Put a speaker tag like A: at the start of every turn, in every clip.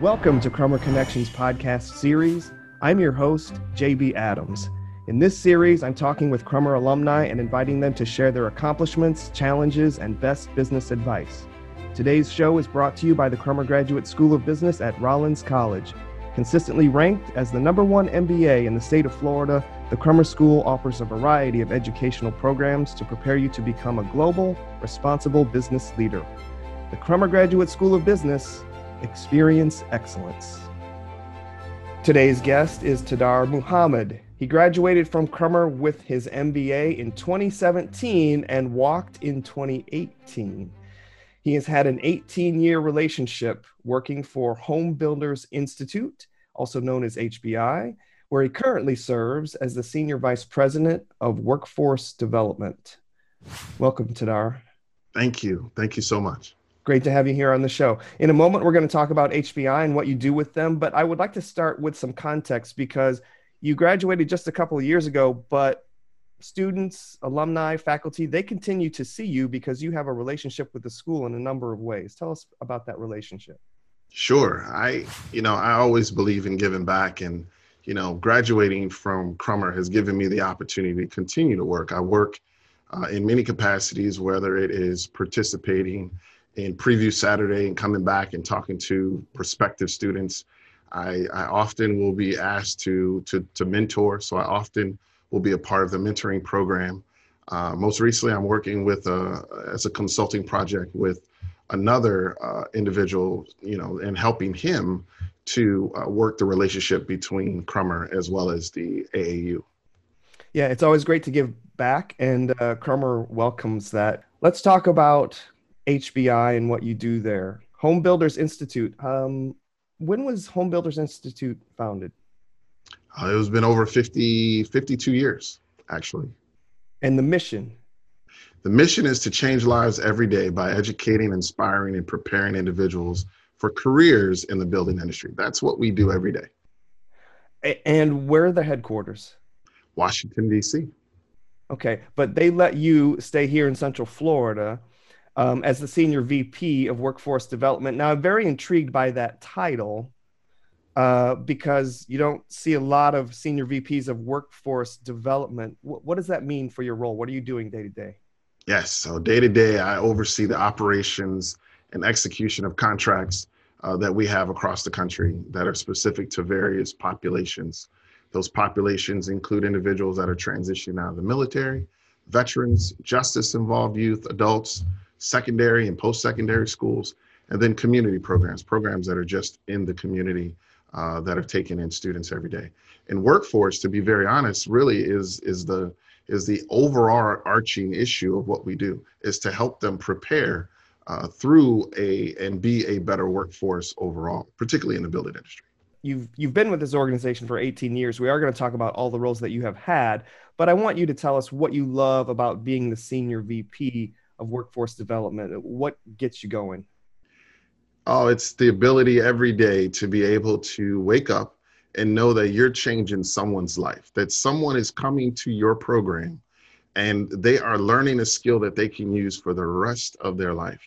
A: Welcome to Crummer Connections podcast series. I'm your host, JB Adams. In this series, I'm talking with Crummer alumni and inviting them to share their accomplishments, challenges, and best business advice. Today's show is brought to you by the Crummer Graduate School of Business at Rollins College. Consistently ranked as the number one MBA in the state of Florida, the Crummer School offers a variety of educational programs to prepare you to become a global, responsible business leader. The Crummer Graduate School of Business, experience excellence. Today's guest is Tadar Muhammad. He graduated from Crummer with his MBA in 2017 and walked in 2018. He has had an 18 year relationship working for Home Builders Institute, also known as HBI, where he currently serves as the Senior Vice President of Workforce Development. Welcome, Tadar.
B: Thank you. Thank you so much.
A: Great to have you here on the show. In a moment, we're going to talk about HBI and what you do with them, but I would like to start with some context because you graduated just a couple of years ago, but students, alumni, faculty, they continue to see you because you have a relationship with the school in a number of ways. Tell us about that relationship.
B: Sure. I, you know, I always believe in giving back and, you know, graduating from Crummer has given me the opportunity to continue to work. I work uh, in many capacities, whether it is participating in Preview Saturday and coming back and talking to prospective students. I, I often will be asked to, to, to mentor. So I often will be a part of the mentoring program. Uh, most recently, I'm working with a, as a consulting project with another uh, individual, you know, and helping him to uh, work the relationship between Crummer as well as the AAU.
A: Yeah, it's always great to give back, and uh, Crummer welcomes that. Let's talk about HBI and what you do there. Home Builders Institute. Um, when was Home Builders Institute founded?
B: Uh, it has been over 50, 52 years, actually.
A: And the mission?
B: The mission is to change lives every day by educating, inspiring, and preparing individuals for careers in the building industry. That's what we do every day.
A: And where are the headquarters?
B: Washington, D.C.
A: Okay, but they let you stay here in Central Florida um, as the Senior VP of Workforce Development. Now, I'm very intrigued by that title uh, because you don't see a lot of senior VPs of workforce development. W- what does that mean for your role? What are you doing day to day?
B: Yes, so day to day, I oversee the operations and execution of contracts uh, that we have across the country that are specific to various populations. Those populations include individuals that are transitioning out of the military, veterans, justice involved youth, adults, secondary and post secondary schools, and then community programs, programs that are just in the community uh, that are taking in students every day. And workforce, to be very honest, really is is the is the overall arching issue of what we do is to help them prepare uh, through a and be a better workforce overall, particularly in the building industry.
A: You've you've been with this organization for 18 years. We are going to talk about all the roles that you have had, but I want you to tell us what you love about being the senior VP of workforce development. What gets you going?
B: Oh, it's the ability every day to be able to wake up and know that you're changing someone's life, that someone is coming to your program and they are learning a skill that they can use for the rest of their life.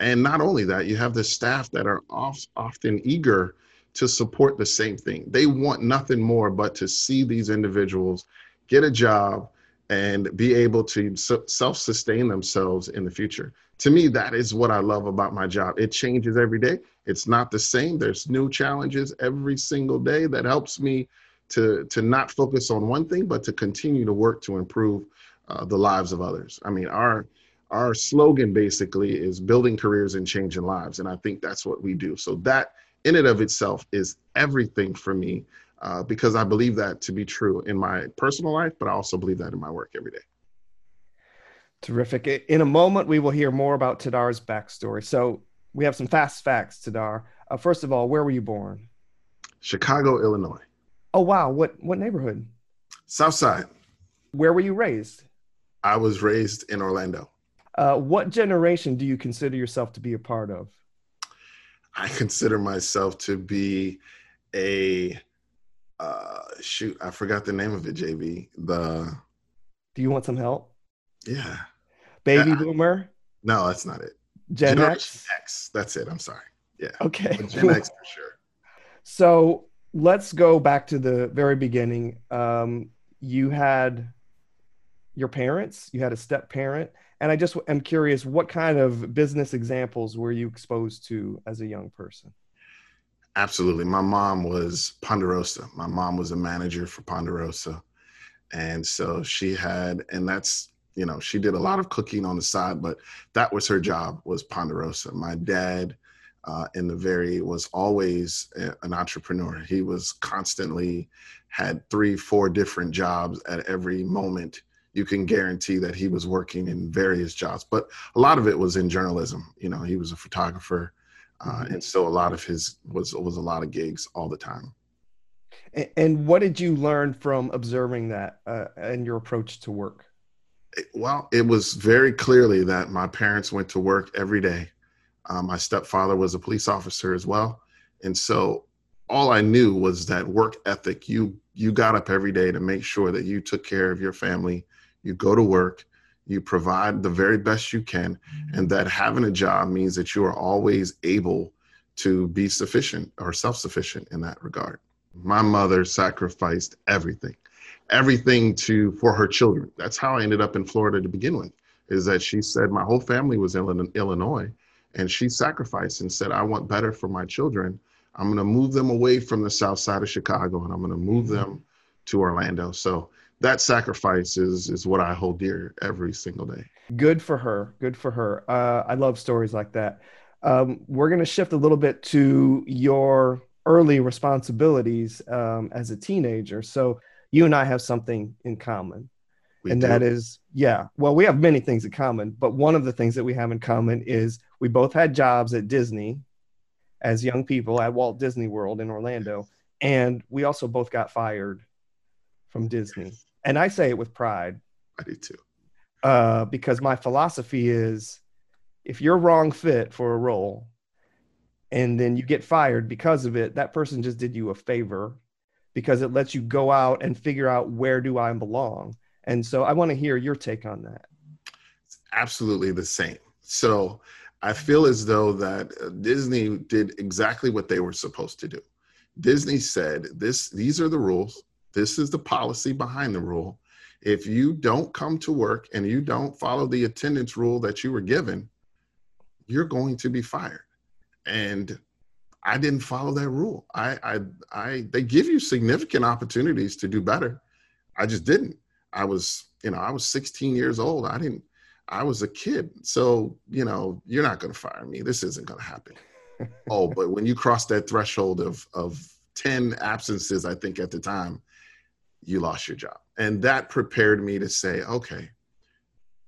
B: And not only that, you have the staff that are oft, often eager to support the same thing. They want nothing more but to see these individuals get a job and be able to self sustain themselves in the future to me, that is what I love about my job. It changes every day. It's not the same. There's new challenges every single day that helps me to to not focus on one thing, but to continue to work to improve uh, the lives of others. I mean, our our slogan basically is building careers and changing lives, and I think that's what we do. So that in and of itself is everything for me uh, because I believe that to be true in my personal life, but I also believe that in my work every day.
A: Terrific. In a moment, we will hear more about Tadar's backstory. So we have some fast facts, Tadar. Uh, first of all, where were you born?
B: Chicago, Illinois.
A: Oh wow! What what neighborhood?
B: South Side.
A: Where were you raised?
B: I was raised in Orlando.
A: Uh, what generation do you consider yourself to be a part of?
B: I consider myself to be a uh, shoot. I forgot the name of it. JB. The.
A: Do you want some help?
B: Yeah.
A: Baby yeah. boomer?
B: No, that's not it.
A: Gen X?
B: X. That's it. I'm sorry. Yeah.
A: Okay.
B: Gen X for sure.
A: So let's go back to the very beginning. Um, you had your parents, you had a step parent, and I just am curious what kind of business examples were you exposed to as a young person?
B: Absolutely. My mom was Ponderosa. My mom was a manager for Ponderosa. And so she had, and that's, you know, she did a lot of cooking on the side, but that was her job was Ponderosa. My dad uh, in the very was always a, an entrepreneur. He was constantly had three, four different jobs at every moment. You can guarantee that he was working in various jobs, but a lot of it was in journalism. You know, he was a photographer, uh, and so a lot of his was was a lot of gigs all the time.
A: And, and what did you learn from observing that uh, and your approach to work?
B: Well, it was very clearly that my parents went to work every day um, my stepfather was a police officer as well, and so all I knew was that work ethic. You you got up every day to make sure that you took care of your family. You go to work, you provide the very best you can, and that having a job means that you are always able to be sufficient or self-sufficient in that regard. My mother sacrificed everything, everything to for her children. That's how I ended up in Florida to begin with. Is that she said my whole family was in Illinois, and she sacrificed and said, I want better for my children. I'm going to move them away from the south side of Chicago and I'm going to move mm-hmm. them to Orlando. So that sacrifice is, is what I hold dear every single day.
A: Good for her. Good for her. Uh, I love stories like that. Um, we're going to shift a little bit to your early responsibilities um, as a teenager. So you and I have something in common. We and do. that is, yeah, well, we have many things in common, but one of the things that we have in common is we both had jobs at Disney as young people at Walt Disney World in Orlando. And we also both got fired from Disney. And I say it with pride.
B: I do too.
A: Uh, because my philosophy is if you're wrong fit for a role and then you get fired because of it, that person just did you a favor because it lets you go out and figure out where do I belong and so I want to hear your take on that.
B: It's absolutely the same. So I feel as though that uh, Disney did exactly what they were supposed to do. Disney said, "This these are the rules. This is the policy behind the rule. If you don't come to work and you don't follow the attendance rule that you were given, you're going to be fired." And I didn't follow that rule. I I I they give you significant opportunities to do better. I just didn't. I was, you know, I was 16 years old. I didn't, I was a kid. So, you know, you're not going to fire me. This isn't going to happen. oh, but when you cross that threshold of, of 10 absences, I think at the time, you lost your job. And that prepared me to say, okay,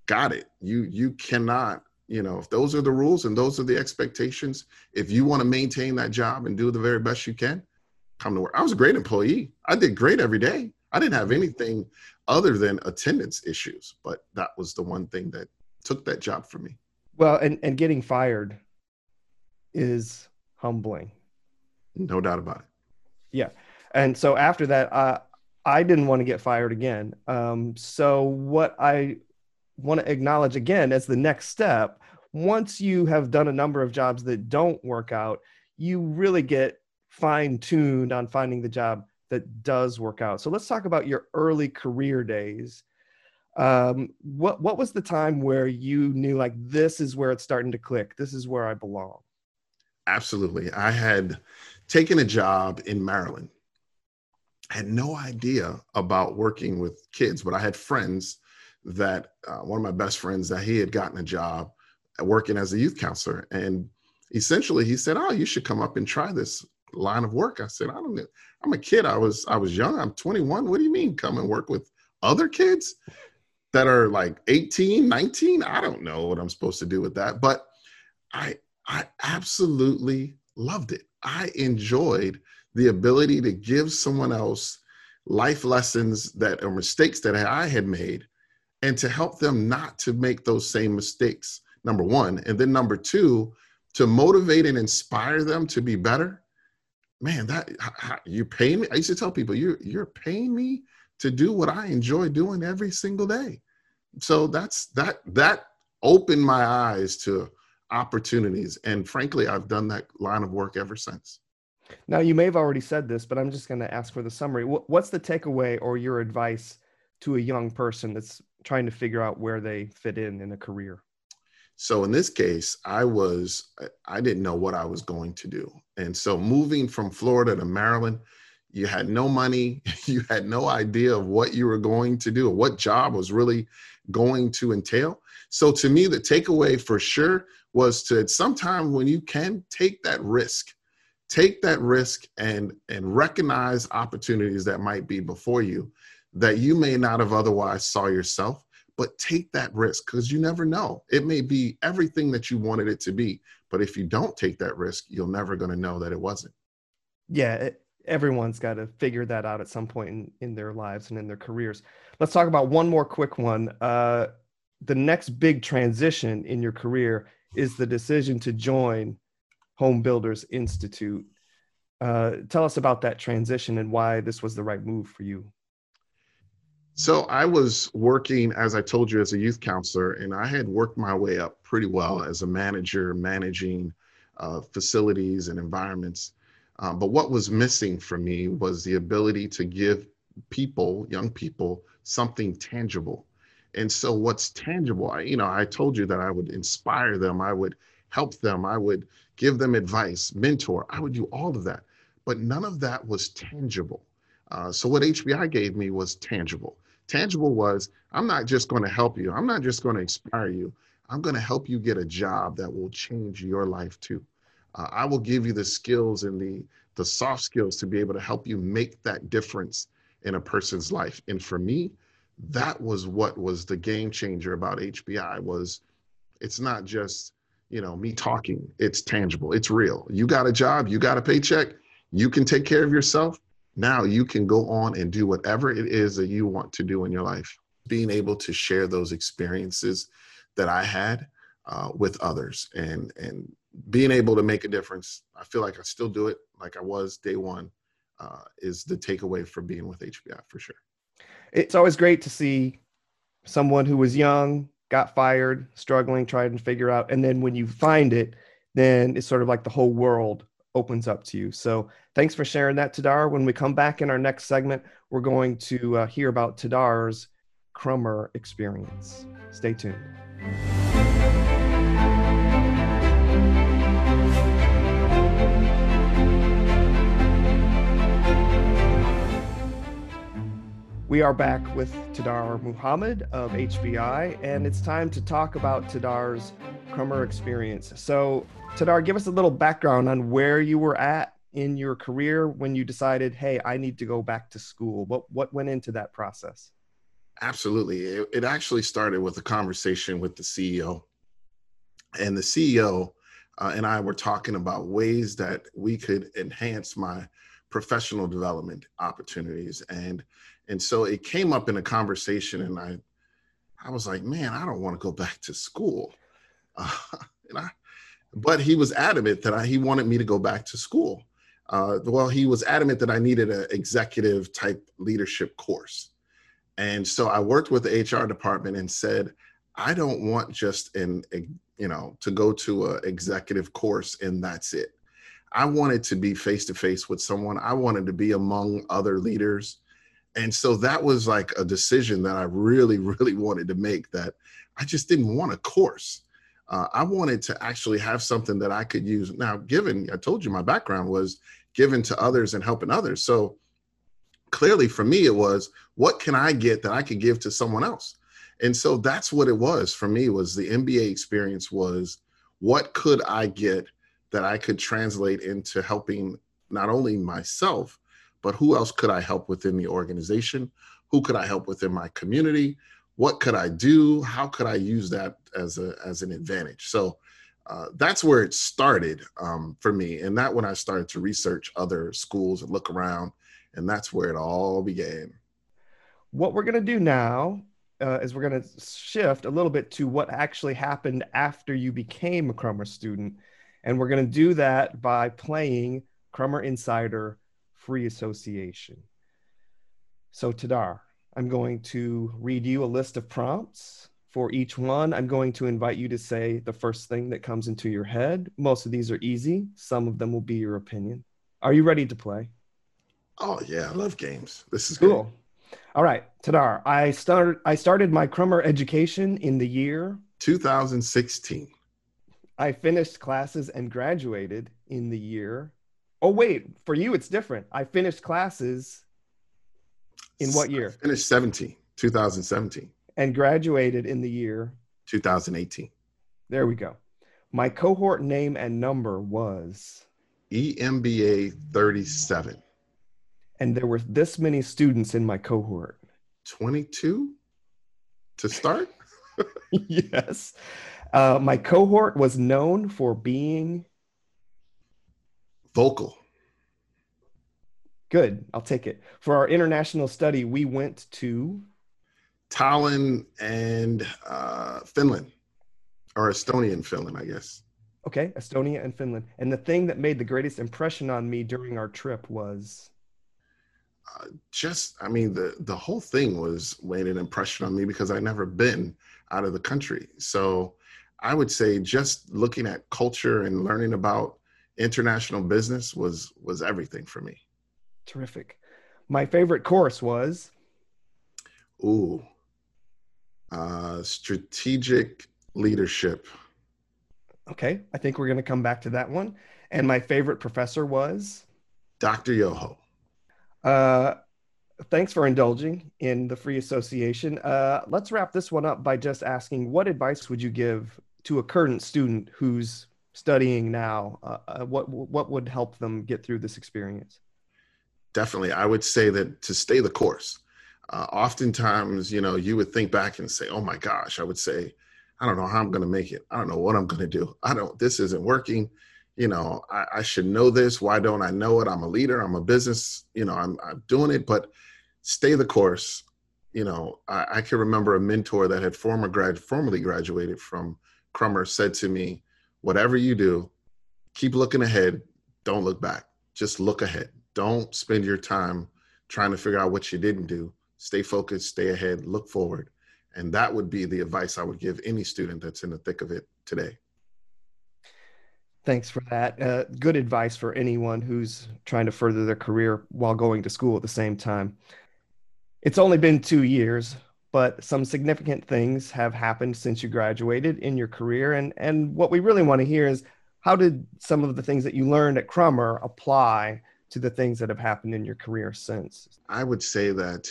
B: got it. You, you cannot, you know, if those are the rules and those are the expectations, if you want to maintain that job and do the very best you can, come to work. I was a great employee. I did great every day. I didn't have anything other than attendance issues. But that was the one thing that took that job for me.
A: Well, and, and getting fired is humbling.
B: No doubt about it.
A: Yeah. And so after that, i I didn't want to get fired again. Um, so what I want to acknowledge again as the next step, once you have done a number of jobs that don't work out, you really get fine tuned on finding the job that does work out. So let's talk about your early career days. Um, what what was the time where you knew like this is where it's starting to click? This is where I belong.
B: Absolutely. I had taken a job in Maryland. I had no idea about working with kids, but I had friends that uh, one of my best friends that he had gotten a job working as a youth counselor, and essentially he said, "Oh, you should come up and try this line of work." I said, "I don't know." I'm a kid. I was I was young. I'm 21. What do you mean come and work with other kids that are like 18, 19? I don't know what I'm supposed to do with that, but I I absolutely loved it. I enjoyed the ability to give someone else life lessons that or mistakes that I had made and to help them not to make those same mistakes. Number 1, and then number 2, to motivate and inspire them to be better man, that you pay me. I used to tell people, you're you're paying me to do what I enjoy doing every single day. So that's that that opened my eyes to opportunities, and frankly, I've done that line of work ever since.
A: Now, you may have already said this, but I'm just going to ask for the summary. What's the takeaway or your advice to a young person that's trying to figure out where they fit in in a career?
B: So in this case, I was I didn't know what I was going to do. And so moving from Florida to Maryland, you had no money, you had no idea of what you were going to do, or what job was really going to entail. So to me, the takeaway for sure was to sometime when you can take that risk, take that risk and and recognize opportunities that might be before you that you may not have otherwise saw yourself but take that risk because you never know. It may be everything that you wanted it to be, but if you don't take that risk, you're never going to know that it wasn't.
A: Yeah, everyone's got to figure that out at some point in, in their lives and in their careers. Let's talk about one more quick one. Uh, the next big transition in your career is the decision to join Home Builders Institute. Uh, tell us about that transition and why this was the right move for you.
B: So I was working, as I told you, as a youth counselor, and I had worked my way up pretty well as a manager, managing uh, facilities and environments. Um, but what was missing for me was the ability to give people, young people, something tangible. And so, what's tangible? I, you know, I told you that I would inspire them, I would help them, I would give them advice, mentor, I would do all of that. But none of that was tangible. Uh, so, what HBI gave me was tangible. Tangible was I'm not just going to help you, I'm not just going to inspire you, I'm going to help you get a job that will change your life too. Uh, I will give you the skills and the the soft skills to be able to help you make that difference in a person's life. And for me, that was what was the game changer about HBI was it's not just you know me talking it's tangible it's real you got a job you got a paycheck you can take care of yourself now you can go on and do whatever it is that you want to do in your life. Being able to share those experiences that I had uh, with others and and being able to make a difference. I feel like I still do it like I was day one. Uh, is the takeaway for being with HBI for sure.
A: It's always great to see someone who was young, got fired, struggling, trying to figure out, and then when you find it, then it's sort of like the whole world opens up to you. So thanks for sharing that, Tadar. When we come back in our next segment, we're going to uh, hear about Tadar's Crummer experience. Stay tuned. We are back with Tadar Muhammad of HBI, and it's time to talk about Tadar's Crummer experience. So, Tadar, give us a little background on where you were at in your career when you decided, hey, I need to go back to school. What what went into that process?
B: Absolutely. It, it actually started with a conversation with the CEO. And the CEO uh, and I were talking about ways that we could enhance my professional development opportunities. And and so it came up in a conversation, and I, I was like, man, I don't want to go back to school. Uh, and I, but he was adamant that I, he wanted me to go back to school. Uh, well, he was adamant that I needed an executive type leadership course. And so I worked with the HR department and said, I don't want just an, you know, to go to a executive course and that's it. I wanted to be face to face with someone. I wanted to be among other leaders and so that was like a decision that I really, really wanted to make that I just didn't want a course. Uh, I wanted to actually have something that I could use. Now, given I told you my background was given to others and helping others. So clearly for me, it was what can I get that I could give to someone else? And so that's what it was for me was the MBA experience was what could I get that I could translate into helping not only myself, but who else could I help within the organization? Who could I help within my community? What could I do? How could I use that as a as an advantage? So uh, that's where it started um, for me, and that when I started to research other schools and look around, and that's where it all began.
A: What we're gonna do now uh, is we're to shift a little bit to what actually happened after you became a Crummer student. And we're to do that by playing Crummer Insider free association. So Tadar, I'm going to read you a list of prompts. For each one, I'm going to invite you to say the first thing that comes into your head. Most of these are easy. Some of them will be your opinion. Are you ready to play?
B: Oh yeah, I love games. This is
A: cool. Good. All right, Tadar. I started. I started my Crummer education in the year
B: 2016.
A: I finished classes and graduated in the year. Oh wait, for you it's different. I finished classes in what year?
B: I finished 17, 2017.
A: And graduated in the year
B: 2018.
A: There we go. My cohort name and number was
B: EMBA 37.
A: And there were this many students in my cohort
B: 22 to start?
A: yes. Uh, my cohort was known for being
B: vocal.
A: Good. I'll take it. For our international study, we went to
B: Tallinn and uh, Finland, or Estonia and Finland, I guess.
A: Okay, Estonia and Finland. And the thing that made the greatest impression on me during our trip was
B: uh, just, I mean, the the whole thing was made an impression on me because I'd never been out of the country. So I would say just looking at culture and learning about international business was was everything for me.
A: Terrific. My favorite course was
B: ooh uh strategic leadership.
A: Okay, I think we're going to come back to that one. And my favorite professor was
B: Dr. Yoho.
A: Uh thanks for indulging in the free association. Uh, let's wrap this one up by just asking what advice would you give to a current student who's studying now? Uh, uh, what what would help them get through this experience?
B: Definitely, I would say that to stay the course. Uh, oftentimes, you know, you would think back and say, "Oh my gosh," I would say, "I don't know how I'm going to make it. I don't know what I'm going to do. I don't. This isn't working." you know, I, I, should know this. Why don't I know it? I'm a leader. I'm a business. You know, I'm, I'm doing it, but stay the course. You know, I, I can remember a mentor that had former grad, formerly graduated from Crummer said to me, whatever you do, keep looking ahead. Don't look back. Just look ahead. Don't spend your time trying to figure out what you didn't do. Stay focused, stay ahead, look forward. And that would be the advice I would give any student that's in the thick of it today.
A: Thanks for that. Uh, good advice for anyone who's trying to further their career while going to school at the same time. It's only been two years, but some significant things have happened since you graduated in your career. And, and what we really want to hear is how did some of the things that you learned at Crummer apply to the things that have happened in your career since?
B: I would say that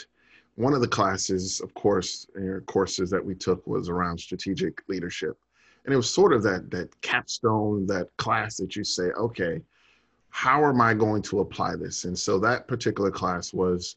B: one of the classes, of course, your courses that we took was around strategic leadership and it was sort of that that capstone that class that you say okay how am i going to apply this and so that particular class was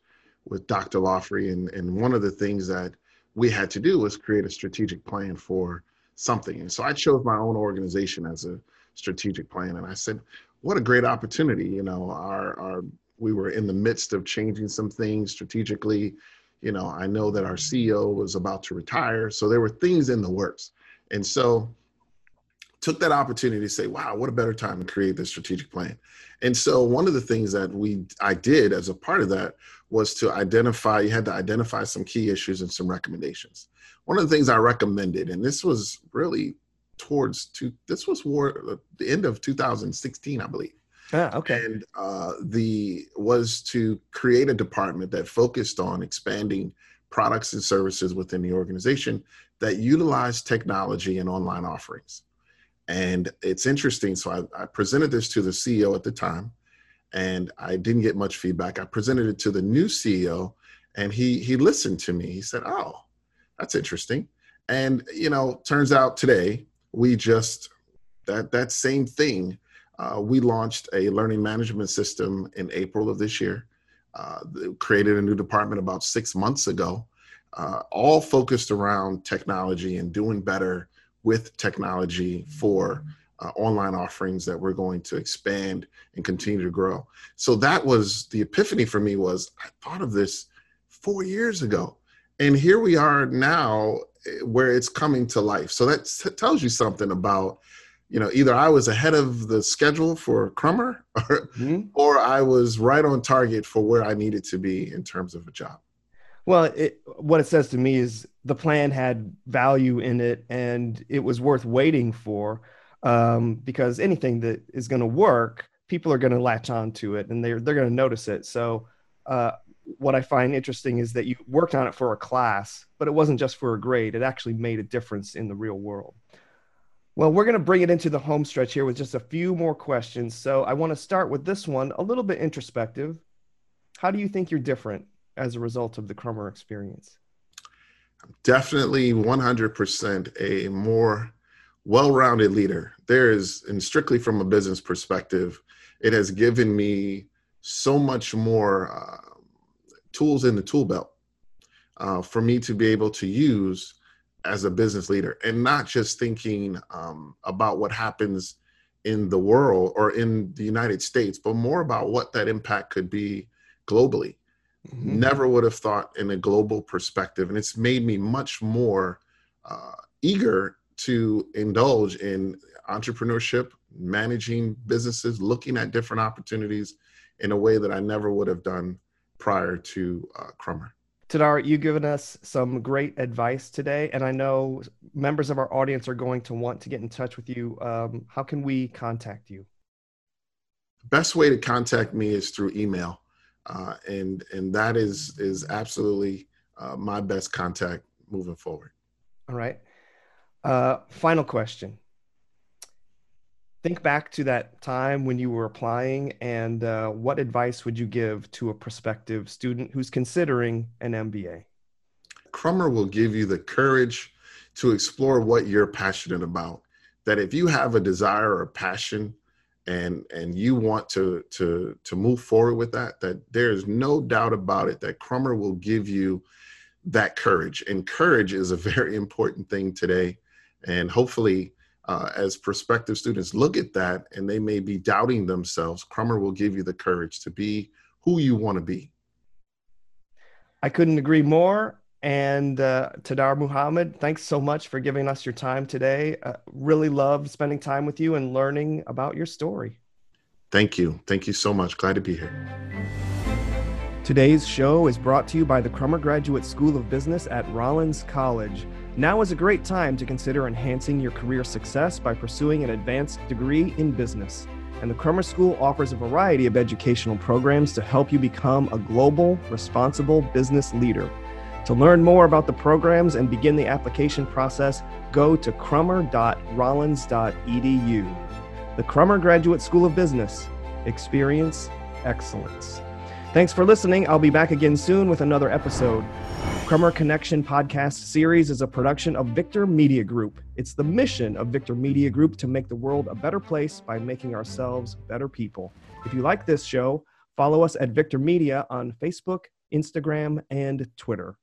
B: with dr Lawfrey and, and one of the things that we had to do was create a strategic plan for something. And so i chose my own organization as a strategic plan and i said what a great opportunity you know our our we were in the midst of changing some things strategically. You know i know that our ceo was about to retire so there were things in the works. And so took that opportunity to say, wow, what a better time to create this strategic plan. And so one of the things that we I did as a part of that was to identify, you had to identify some key issues and some recommendations. One of the things I recommended, and this was really towards two, this was war, the end of 2016, I believe.
A: Ah, okay.
B: And uh, the was to create a department that focused on expanding products and services within the organization that utilize technology and online offerings. And it's interesting. So I, I, presented this to the CEO at the time, and I didn't get much feedback. I presented it to the new CEO, and he he listened to me. He said, "Oh, that's interesting." And you know, turns out today we just that that same thing. Uh, we launched a learning management system in April of this year. Uh, created a new department about six months ago, uh, all focused around technology and doing better with technology for uh, online offerings that we're going to expand and continue to grow. So that was the epiphany for me was I thought of this 4 years ago. And here we are now eh, where it's coming to life. So that tells you something about you know either I was ahead of the schedule for Crummer or, mm-hmm. or I was right on target for where I needed to be in terms of a job.
A: Well, it, what it says to me is the plan had value in it and it was worth waiting for um, because anything that is going to work people are going to latch on to it and they're they're going to notice it. So uh, what I find interesting is that you worked on it for a class, but it wasn't just for a grade. It actually made a difference in the real world. Well, we're going to bring it into the home stretch here with just a few more questions. So I want to start with this one, a little bit introspective. How do you think you're different as a result of the Crummer experience?
B: Definitely 100% a more well rounded leader. There is, and strictly from a business perspective, it has given me so much more uh, tools in the tool belt uh, for me to be able to use as a business leader and not just thinking um, about what happens in the world or in the United States, but more about what that impact could be globally. Mm-hmm. Never would have thought in a global perspective. And it's made me much more uh, eager to indulge in entrepreneurship, managing businesses, looking at different opportunities in a way that I never would have done prior to uh, Crummer.
A: Tadar, you've given us some great advice today, and I know members of our audience are going to want to get in touch with you. Um, how can we contact you?
B: The best way to contact me is through email, uh, and and that is is absolutely uh, my best contact moving forward.
A: All right. Uh, final question think back to that time when you were applying and uh, what advice would you give to a prospective student who's considering an MBA?
B: Crummer will give you the courage to explore what you're passionate about. That if you have a desire or passion and and you want to to to move forward with that, that there's no doubt about it that Crummer will give you that courage. And courage is a very important thing today. And hopefully uh, as prospective students look at that and they may be doubting themselves, Crummer will give you the courage to be who you want to be.
A: I couldn't agree more. And uh, Tadar Muhammad, thanks so much for giving us your time today. Uh, really loved spending time with you and learning about your story.
B: Thank you. Thank you so much. Glad to be here.
A: Today's show is brought to you by the Crummer Graduate School of Business at Rollins College. Now is a great time to consider enhancing your career success by pursuing an advanced degree in business. And the Crummer School offers a variety of educational programs to help you become a global, responsible business leader. To learn more about the programs and begin the application process, go to crummer.rollins.edu. The Crummer Graduate School of Business. Experience excellence. Thanks for listening. I'll be back again soon with another episode. Crummer Connection podcast series is a production of Victor Media Group. It's the mission of Victor Media Group to make the world a better place by making ourselves better people. If you like this show, follow us at Victor Media on Facebook, Instagram, and Twitter.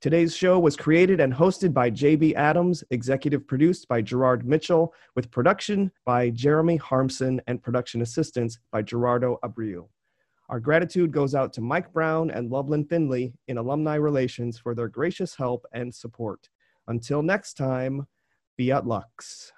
A: Today's show was created and hosted by JB Adams, executive produced by Gerard Mitchell, with production by Jeremy Harmson and production assistance by Gerardo Abril. Our gratitude goes out to Mike Brown and Loveland Finley in Alumni Relations for their gracious help and support. Until next time, fiat lux.